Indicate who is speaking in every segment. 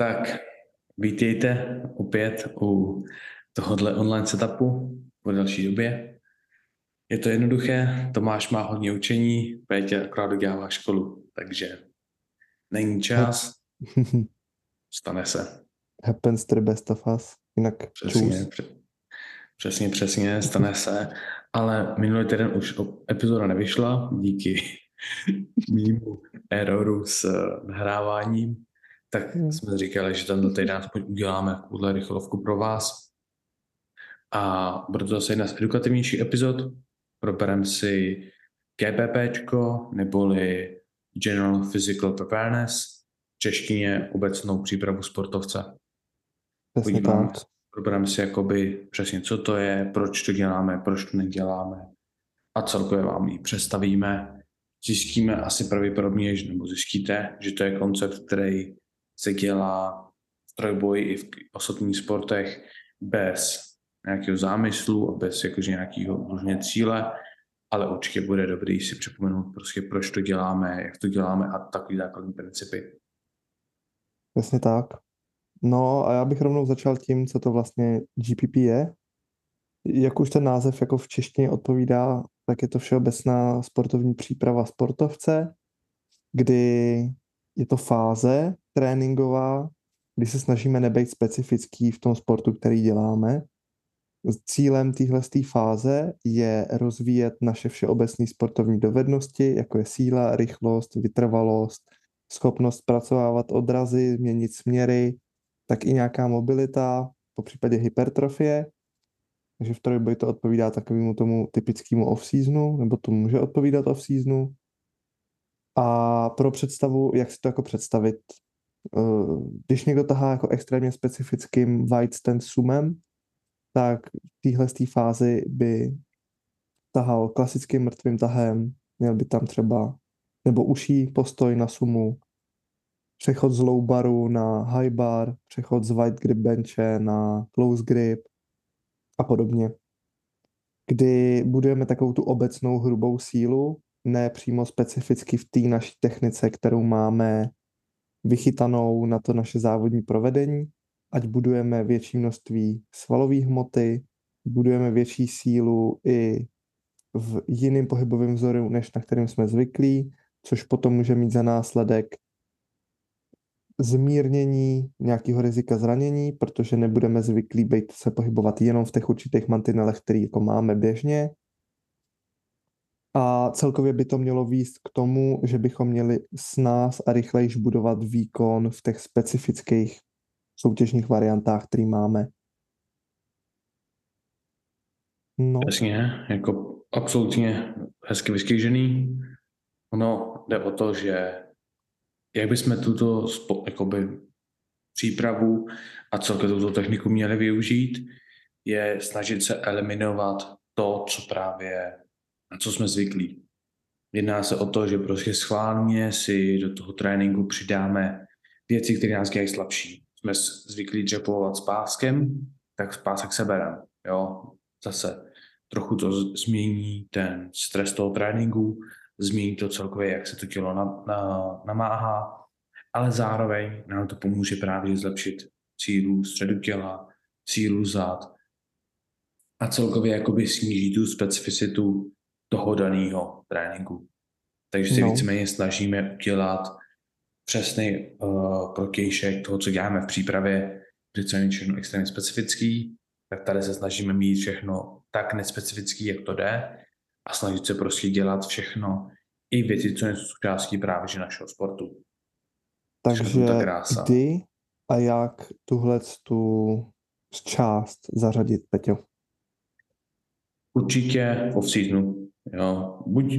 Speaker 1: Tak vítejte opět u tohohle online setupu po další době. Je to jednoduché, Tomáš má hodně učení, Pétě akorát dodělává školu, takže není čas, stane se.
Speaker 2: Happens to the best of us, jinak
Speaker 1: Přesně, přesně, přesně, stane se. Ale minulý týden už epizoda nevyšla díky mýmu eroru s nahráváním, tak hmm. jsme říkali, že tenhle týden aspoň uděláme takovouhle rychlovku pro vás. A bude to zase jedna z edukativnějších epizod. Probereme si GPPčko, neboli General Physical Preparedness, v češtině obecnou přípravu sportovce. Podíváme, probereme si jakoby přesně, co to je, proč to děláme, proč to neděláme a celkově vám ji představíme. Zjistíme asi pravděpodobně, nebo zjistíte, že to je koncept, který se dělá v trojboji i v ostatních sportech bez nějakého zámyslu a bez jakože nějakého možně cíle, ale určitě bude dobrý si připomenout prostě, proč to děláme, jak to děláme a takový základní principy.
Speaker 2: Přesně tak. No a já bych rovnou začal tím, co to vlastně GPP je. Jak už ten název jako v češtině odpovídá, tak je to všeobecná sportovní příprava sportovce, kdy je to fáze tréninková, kdy se snažíme nebejt specifický v tom sportu, který děláme. Cílem téhle fáze je rozvíjet naše všeobecné sportovní dovednosti, jako je síla, rychlost, vytrvalost, schopnost pracovávat odrazy, měnit směry, tak i nějaká mobilita, po případě hypertrofie. Takže v trojboji to odpovídá takovému tomu typickému off-seasonu, nebo to může odpovídat off-seasonu. A pro představu, jak si to jako představit, když někdo tahá jako extrémně specifickým wide stand sumem, tak v téhle fázi by tahal klasickým mrtvým tahem, měl by tam třeba nebo uší postoj na sumu, přechod z low baru na high bar, přechod z wide grip benche na close grip a podobně. Kdy budujeme takovou tu obecnou hrubou sílu, ne přímo specificky v té naší technice, kterou máme vychytanou na to naše závodní provedení, ať budujeme větší množství svalové hmoty, budujeme větší sílu i v jiném pohybovém vzoru, než na kterým jsme zvyklí, což potom může mít za následek zmírnění nějakého rizika zranění, protože nebudeme zvyklí být se pohybovat jenom v těch určitých mantinelech, které jako máme běžně. A celkově by to mělo výst k tomu, že bychom měli s nás a rychlejš budovat výkon v těch specifických soutěžních variantách, které máme.
Speaker 1: No. Jasně, jako absolutně hezky vyskyžený. Ono jde o to, že jak bychom tuto jakoby, přípravu a celkově tuto techniku měli využít, je snažit se eliminovat to, co právě, na co jsme zvyklí. Jedná se o to, že prostě schválně si do toho tréninku přidáme věci, které nás dělají slabší. Jsme zvyklí dřepovat s páskem, tak s pásek seberem. Jo? Zase trochu to změní ten stres toho tréninku, změní to celkově, jak se to tělo na, na, namáhá, ale zároveň nám to pomůže právě zlepšit cílu středu těla, cílu zad a celkově jakoby sníží tu specificitu toho daného tréninku. Takže si no. víceméně snažíme udělat přesný uh, protějšek toho, co děláme v přípravě, že je všechno extrémně specifický, tak tady se snažíme mít všechno tak nespecifický, jak to jde, a snažit se prostě dělat všechno, i věci, co jsou součástí právě že našeho sportu.
Speaker 2: Takže kdy a jak tuhle tu část zařadit, Peťo?
Speaker 1: Určitě v off-seasonu. Jo. Buď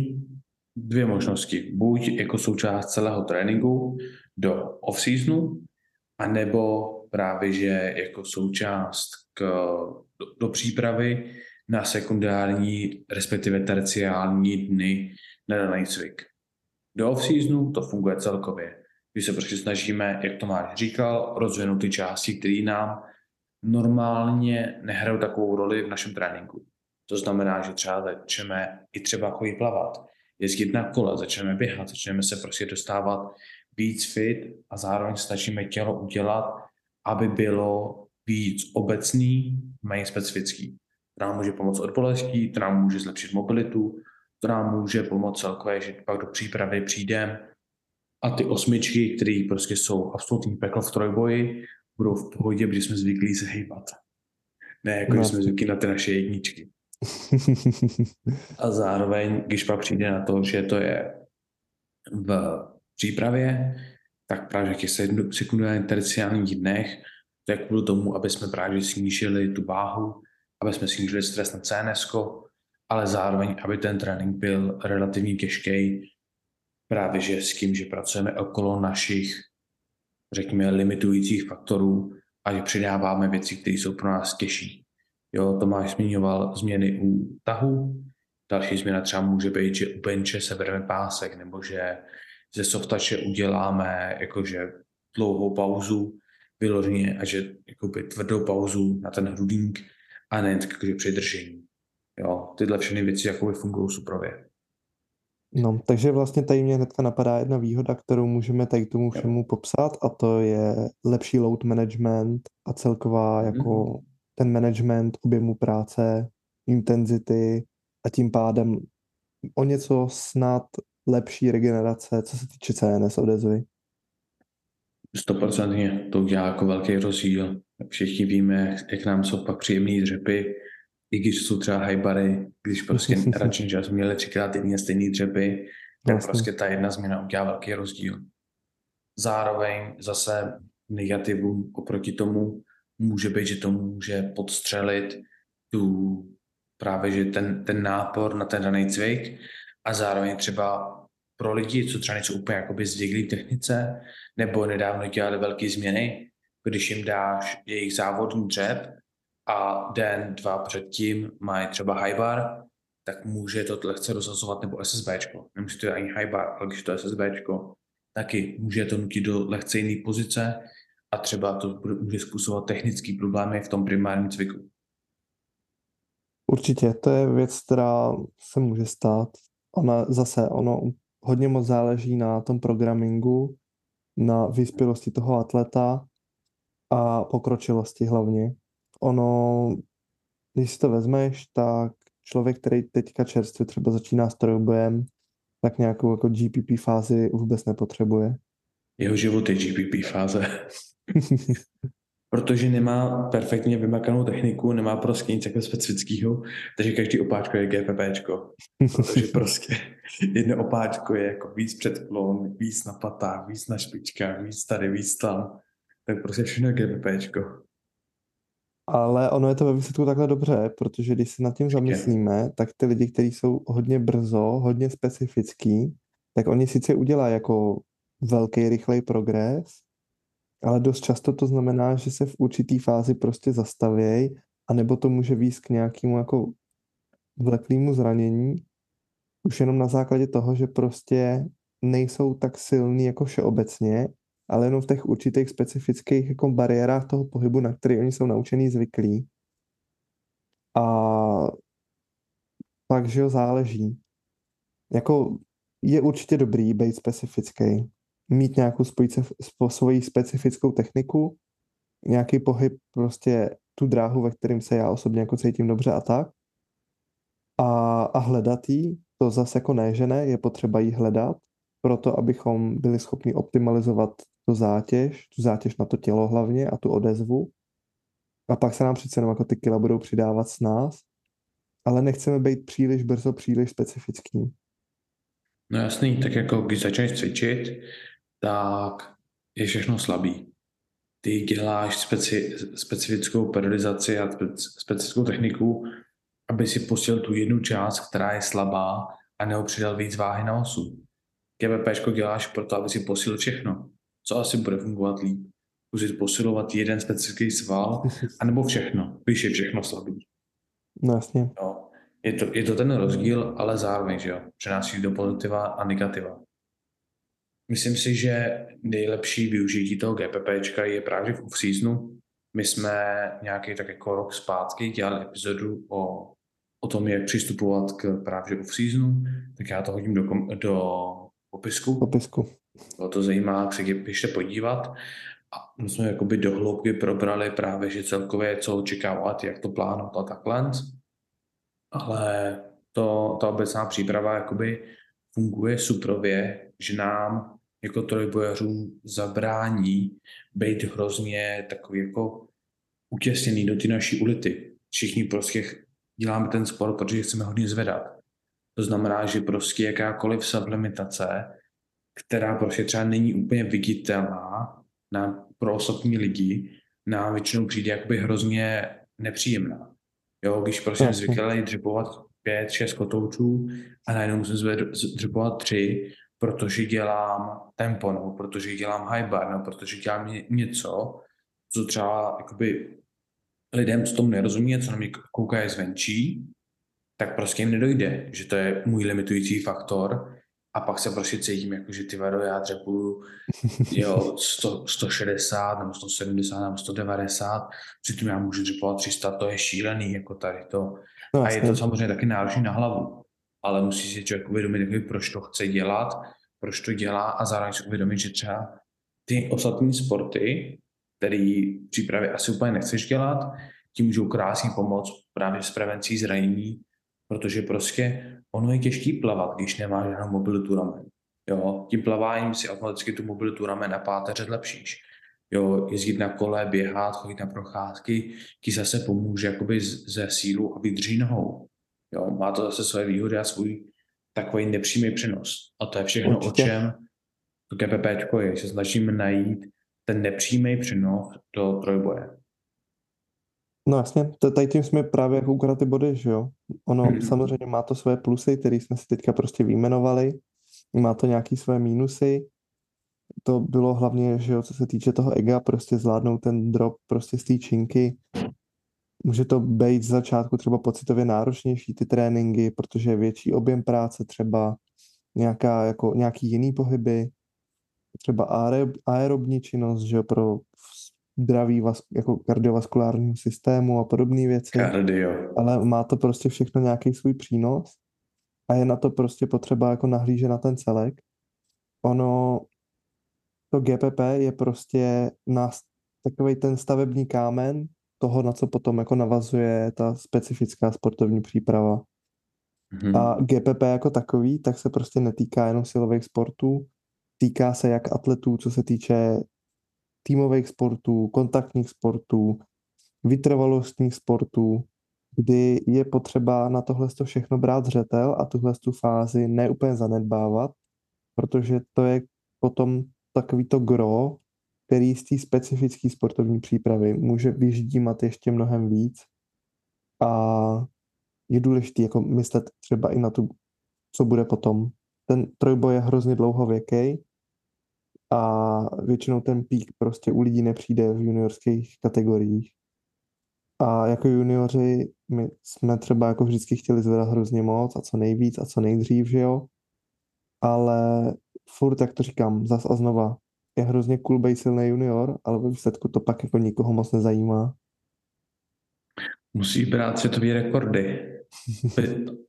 Speaker 1: dvě možnosti. Buď jako součást celého tréninku do off-seasonu, anebo právě, že jako součást k, do, do přípravy na sekundární, respektive terciální dny na daný cvik. Do off-seasonu to funguje celkově, kdy se prostě snažíme, jak to Máš říkal, rozvinout ty části, které nám normálně nehrajou takovou roli v našem tréninku. To znamená, že třeba začneme i třeba chodit plavat, jezdit na kole, začneme běhat, začneme se prostě dostávat víc fit a zároveň snažíme tělo udělat, aby bylo víc obecný, méně specifický. To nám může pomoct od bolestí, to nám může zlepšit mobilitu, to nám může pomoct celkově, že pak do přípravy přijdeme a ty osmičky, které prostě jsou absolutní peklo v trojboji, budou v pohodě, protože jsme zvyklí se hejbat. Ne, jako no. jsme zvyklí na ty naše jedničky. A zároveň, když pak přijde na to, že to je v přípravě, tak právě v těch sekundárních terciálních dnech, to je kvůli tomu, aby jsme právě snížili tu váhu, aby jsme snížili stres na CNS, ale zároveň, aby ten trénink byl relativně těžký, právě že s tím, že pracujeme okolo našich, řekněme, limitujících faktorů a že přidáváme věci, které jsou pro nás těžší. Jo, Tomáš zmiňoval změny u tahu, další změna třeba může být, že u benče se bereme pásek, nebo že ze softače uděláme jakože dlouhou pauzu vyloženě a že jakoby tvrdou pauzu na ten hrudník a ne jakože přidržení. Jo, tyhle všechny věci jakoby fungují suprově.
Speaker 2: No, takže vlastně tady mě hnedka napadá jedna výhoda, kterou můžeme tady tomu všemu popsat a to je lepší load management a celková jako mm. Ten management objemu práce, intenzity a tím pádem o něco snad lepší regenerace, co se týče CNS odezvy.
Speaker 1: Stoprocentně to udělá jako velký rozdíl. Všichni víme, jak nám jsou pak příjemné dřepy, i když jsou třeba hajbary, když prostě radši, že jsme měli třikrát týdně stejný dřepy, tak Jasně. prostě ta jedna změna udělá velký rozdíl. Zároveň zase negativum oproti tomu může být, že to může podstřelit tu právě, že ten, ten nápor na ten daný cvik a zároveň třeba pro lidi, co třeba nejsou úplně jakoby zvyklí v technice, nebo nedávno dělali velké změny, když jim dáš jejich závodní dřep a den, dva předtím mají třeba high bar, tak může to lehce rozhazovat nebo SSBčko. Nemusí to ani high bar, ale když to SSBčko, taky může to nutit do lehce jiné pozice a třeba to může způsobovat technické problémy v tom primárním cviku.
Speaker 2: Určitě, to je věc, která se může stát. Ona zase, ono hodně moc záleží na tom programingu, na vyspělosti toho atleta a pokročilosti hlavně ono, když si to vezmeš, tak člověk, který teďka čerstvě třeba začíná s trojbojem, tak nějakou jako GPP fázi vůbec nepotřebuje.
Speaker 1: Jeho život je GPP fáze. Protože nemá perfektně vymakanou techniku, nemá prostě nic jako specifického, takže každý opáčko je GPPčko. Protože prostě jedno opáčko je jako víc předklon, víc na patách, víc na špičkách, víc tady, víc tam. Tak prostě všechno je GPPčko.
Speaker 2: Ale ono je to ve výsledku takhle dobře, protože když se nad tím zamyslíme, tak ty lidi, kteří jsou hodně brzo, hodně specifický, tak oni sice udělají jako velký, rychlej progres, ale dost často to znamená, že se v určitý fázi prostě zastavějí, anebo to může výjít k nějakému jako vleklýmu zranění, už jenom na základě toho, že prostě nejsou tak silný jako všeobecně ale jenom v těch určitých specifických jako bariérách toho pohybu, na který oni jsou naučení zvyklí. A pak, že jo, záleží. Jako je určitě dobrý být specifický, mít nějakou spojice, svoji specifickou techniku, nějaký pohyb, prostě tu dráhu, ve kterém se já osobně jako cítím dobře a tak. A, a hledat jí, to zase jako ne, že ne, je potřeba jí hledat, proto abychom byli schopni optimalizovat tu zátěž, tu zátěž na to tělo hlavně a tu odezvu. A pak se nám přece jenom jako ty kila budou přidávat s nás, ale nechceme být příliš brzo, příliš specifický.
Speaker 1: No jasný, tak jako když začneš cvičit, tak je všechno slabý. Ty děláš speci, specifickou periodizaci a specifickou techniku, aby si posílil tu jednu část, která je slabá a neopřidal víc váhy na osu. GBP děláš proto, aby si posílil všechno co asi bude fungovat líp. Zkusit posilovat jeden specifický sval, anebo všechno, když je všechno slabý.
Speaker 2: No jasně.
Speaker 1: No, je, to, je to ten rozdíl, ale zároveň, že jo, přenáší do pozitiva a negativa. Myslím si, že nejlepší využití toho GPP je právě v off-seasonu. My jsme nějaký tak jako rok zpátky dělali epizodu o, o tom, jak přistupovat k právě off-seasonu, tak já to hodím do, do popisku.
Speaker 2: popisku.
Speaker 1: Bylo to zajímá, jak se běžte podívat. A my jsme jakoby do hloubky probrali právě, že celkově co očekávat, jak to plánovat a takhle. Ale to, ta obecná příprava jakoby funguje suprově, že nám jako trojbojařům zabrání být hrozně takový jako utěsněný do ty naší ulity. Všichni prostě děláme ten sport, protože chceme hodně zvedat. To znamená, že prostě jakákoliv sublimitace, která prostě třeba není úplně viditelná na, pro ostatní lidi, nám většinou přijde jakoby hrozně nepříjemná. Jo, když prostě jsem zvyklý dřepovat pět, šest kotoučů a najednou musím dřepovat tři, protože dělám tempo, nebo protože dělám high bar, nebo protože dělám něco, co třeba jakoby lidem z tomu nerozumí, co na mě kouká je zvenčí, tak prostě jim nedojde, že to je můj limitující faktor. A pak se prostě cítím jako, že ty vado, já dřepuju jo, 100, 160 nebo 170 nebo 190, přitom já můžu dřepovat 300, to je šílený, jako tady to. No, a je to samozřejmě taky náročné na hlavu, ale musí si člověk uvědomit, proč to chce dělat, proč to dělá a zároveň si uvědomit, že třeba ty ostatní sporty, který v přípravě asi úplně nechceš dělat, ti můžou krásně pomoct právě s prevencí zranění, protože prostě ono je těžký plavat, když nemáš žádnou mobilitu ramen. Jo, tím plaváním si automaticky tu mobilitu ramen a páteře zlepšíš. Jo, jezdit na kole, běhat, chodit na procházky, ti zase pomůže jakoby ze sílu a vydrží nohou. Jo, má to zase své výhody a svůj takový nepřímý přenos. A to je všechno, Určitě. o čem to GPP je, že se snažíme najít ten nepřímý přenos do trojboje.
Speaker 2: No jasně, to tady tím jsme právě jako ukradli ty body, že jo. Ono hmm. samozřejmě má to své plusy, které jsme si teďka prostě vyjmenovali, má to nějaký své mínusy. To bylo hlavně, že jo, co se týče toho ega, prostě zvládnout ten drop prostě z té činky. Může to být z začátku třeba pocitově náročnější ty tréninky, protože je větší objem práce, třeba nějaká, jako, nějaký jiný pohyby, třeba aerobní činnost, že jo, pro zdraví jako kardiovaskulárního systému a podobné věci.
Speaker 1: Kardio.
Speaker 2: Ale má to prostě všechno nějaký svůj přínos a je na to prostě potřeba jako nahlížet na ten celek. Ono, to GPP je prostě na takový ten stavební kámen toho, na co potom jako navazuje ta specifická sportovní příprava. Mm-hmm. A GPP jako takový, tak se prostě netýká jenom silových sportů, týká se jak atletů, co se týče týmových sportů, kontaktních sportů, vytrvalostních sportů, kdy je potřeba na tohle všechno brát zřetel a tuhle tu fázi neúplně zanedbávat, protože to je potom takový to gro, který z té specifické sportovní přípravy může vyždímat ještě mnohem víc a je důležité jako myslet třeba i na tu, co bude potom. Ten trojboj je hrozně dlouhověký a většinou ten pík prostě u lidí nepřijde v juniorských kategoriích. A jako junioři my jsme třeba jako vždycky chtěli zvedat hrozně moc a co nejvíc a co nejdřív, že jo. Ale furt, jak to říkám, zas a znova, je hrozně cool být silný junior, ale ve výsledku to pak jako nikoho moc nezajímá.
Speaker 1: Musí brát světové rekordy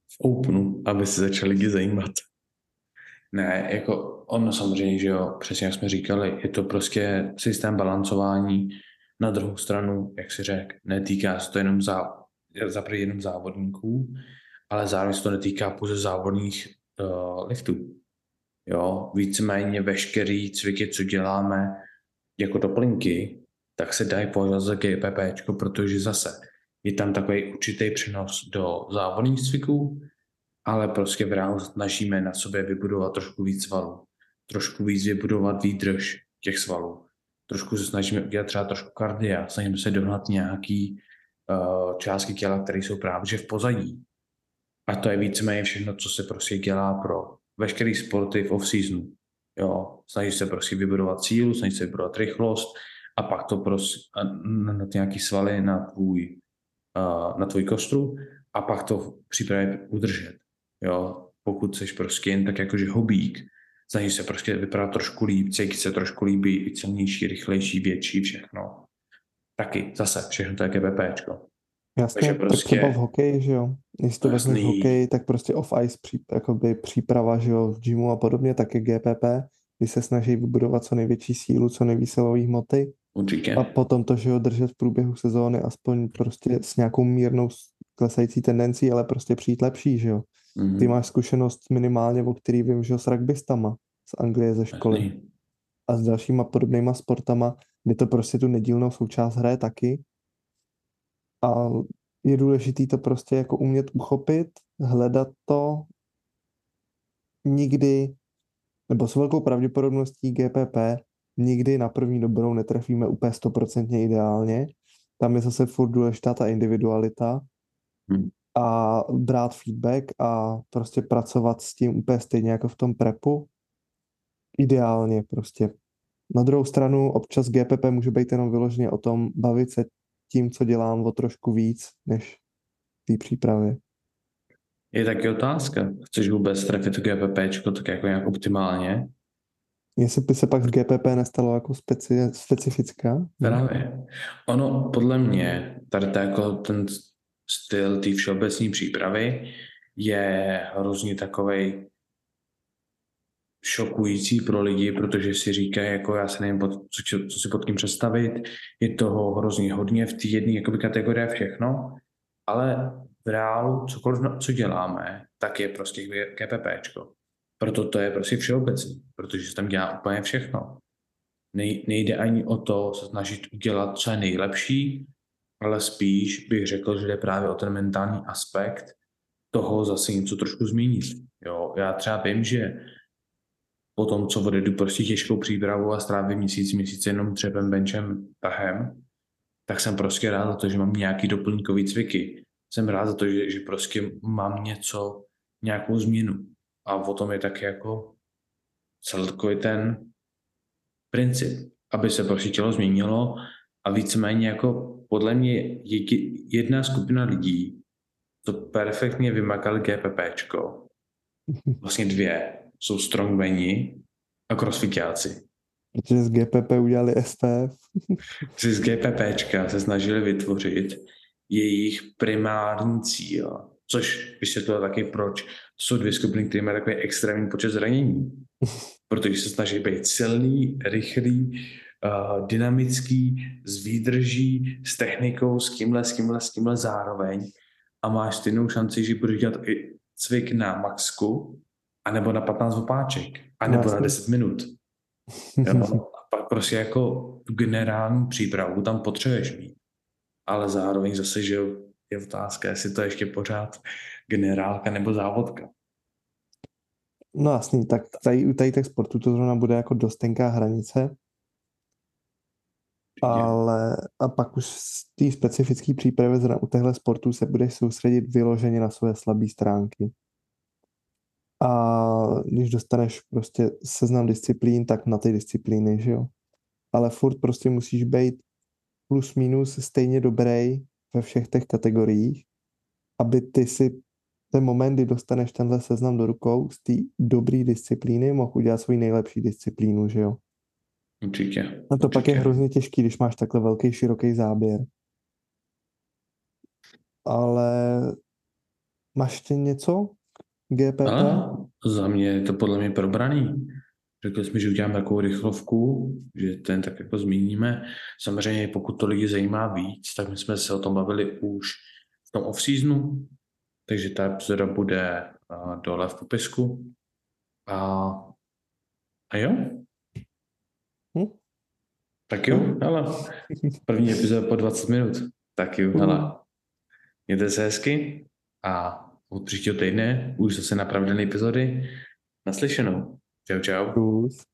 Speaker 1: v Openu, aby se začali lidi zajímat. Ne, jako ono samozřejmě, že jo, přesně jak jsme říkali, je to prostě systém balancování. Na druhou stranu, jak si řekl, netýká se to jenom za, za jenom závodníků, ale zároveň se to netýká pouze závodních uh, liftů. Jo, víceméně veškerý cviky, co děláme jako doplňky, tak se dají považovat za GPP, protože zase je tam takový určitý přenos do závodních cviků, ale prostě v reálu snažíme na sobě vybudovat trošku víc svalů, trošku víc vybudovat výdrž těch svalů. Trošku se snažíme udělat třeba trošku kardia, snažíme se dohnat nějaký uh, částky těla, které jsou právě v pozadí. A to je víceméně všechno, co se prostě dělá pro veškerý sporty v off-seasonu. Jo, snaží se prostě vybudovat sílu, snaží se vybudovat rychlost a pak to prostě na, na nějaký svaly na tvůj, uh, na tvůj kostru a pak to přípravě udržet. Jo, pokud jsi prostě jen tak jakože hobík, snaží se prostě vypadat trošku líp, cítit se trošku líbí, i silnější, rychlejší, větší, všechno. Taky, zase, všechno to je GBPčko.
Speaker 2: Jasně, Takže prostě... tak třeba v hokeji, že jo. Jestli to vezmeš hokej, tak prostě off-ice pří, jakoby příprava, že jo, v gymu a podobně, tak je GPP. kdy se snaží vybudovat co největší sílu, co nejvíc silových hmoty
Speaker 1: Určitě.
Speaker 2: a potom to, že ho držet v průběhu sezóny aspoň prostě s nějakou mírnou klesající tendencí, ale prostě přijít lepší, že jo. Mm-hmm. Ty máš zkušenost minimálně, o který vím, že s rugbystama z Anglie ze školy. Jasný. A s dalšíma podobnýma sportama, kdy to prostě tu nedílnou součást hraje taky. A je důležité to prostě jako umět uchopit, hledat to, nikdy, nebo s velkou pravděpodobností GPP, nikdy na první dobrou netrefíme úplně stoprocentně ideálně. Tam je zase furt důležitá ta individualita hmm. a brát feedback a prostě pracovat s tím úplně stejně jako v tom prepu. Ideálně prostě. Na druhou stranu občas GPP může být jenom vyloženě o tom bavit se tím, co dělám o trošku víc, než v té přípravě.
Speaker 1: Je taky otázka. Chceš vůbec trefit GPP tak jako nějak optimálně?
Speaker 2: Jestli by se pak v GPP nestalo jako speci, specifická?
Speaker 1: Právě. Ono, podle mě, tady to jako ten styl té všeobecné přípravy je hrozně takovej šokující pro lidi, protože si říkají, jako já se nevím, pod, co, co si pod tím představit, je toho hrozně hodně v té jedné kategorii všechno, ale v reálu cokoliv, co děláme, tak je prostě GPPčko. Proto to je prostě všeobecný, protože se tam dělá úplně všechno. Nej, nejde ani o to se snažit udělat, co je nejlepší, ale spíš bych řekl, že jde právě o ten mentální aspekt toho zase něco trošku změnit. Jo, já třeba vím, že po tom, co odjedu prostě těžkou přípravu a strávím měsíc, měsíc jenom třepem, benchem, tahem, tak jsem prostě rád za to, že mám nějaký doplňkový cviky. Jsem rád za to, že, že prostě mám něco, nějakou změnu. A o tom je tak jako celkový ten princip, aby se prostě tělo změnilo a víceméně jako podle mě jedna skupina lidí to perfektně vymakali GPPčko. Vlastně dvě jsou strongmeni a crossfitáci.
Speaker 2: Protože z GPP udělali SPF.
Speaker 1: z GPPčka se snažili vytvořit jejich primární cíl, což vysvětluje taky proč. To jsou dvě skupiny, které mají takový extrémní počet zranění. Protože se snaží být silný, rychlý, uh, dynamický, s výdrží, s technikou, s tímhle, s tímhle, s tímhle zároveň a máš stejnou šanci, že budeš dělat i cvik na maxku, anebo na 15 opáček, anebo Vlastně. na 10 minut. Jo? A pak prostě jako generální přípravu tam potřebuješ mít. Ale zároveň zase, že je otázka, jestli to ještě pořád generálka nebo závodka.
Speaker 2: No jasný, tak tady u tady těch sportů to zrovna bude jako dost tenká hranice. Ale a pak už z té specifické přípravy u těchto sportů se budeš soustředit vyloženě na své slabé stránky. A když dostaneš prostě seznam disciplín, tak na ty disciplíny, že jo. Ale furt prostě musíš být plus minus stejně dobrý ve všech těch kategoriích, aby ty si ten moment, kdy dostaneš tenhle seznam do rukou z té dobré disciplíny, mohl udělat svůj nejlepší disciplínu, že jo?
Speaker 1: Určitě.
Speaker 2: A to Určitě. pak je hrozně těžký, když máš takhle velký, široký záběr. Ale máš ještě něco GPT?
Speaker 1: A za mě je to podle mě probraný. Řekli jsme, že uděláme takovou rychlovku, že ten tak jako zmíníme. Samozřejmě pokud to lidi zajímá víc, tak my jsme se o tom bavili už v tom off-seasonu, takže ta epizoda bude dole v popisku. A, a jo. Hm? Tak jo, hele. První epizoda po 20 minut. Tak jo, hele. Mějte se hezky a od příštího týdne už zase napravené epizody. Naslyšenou. Čau, čau.
Speaker 2: Plus.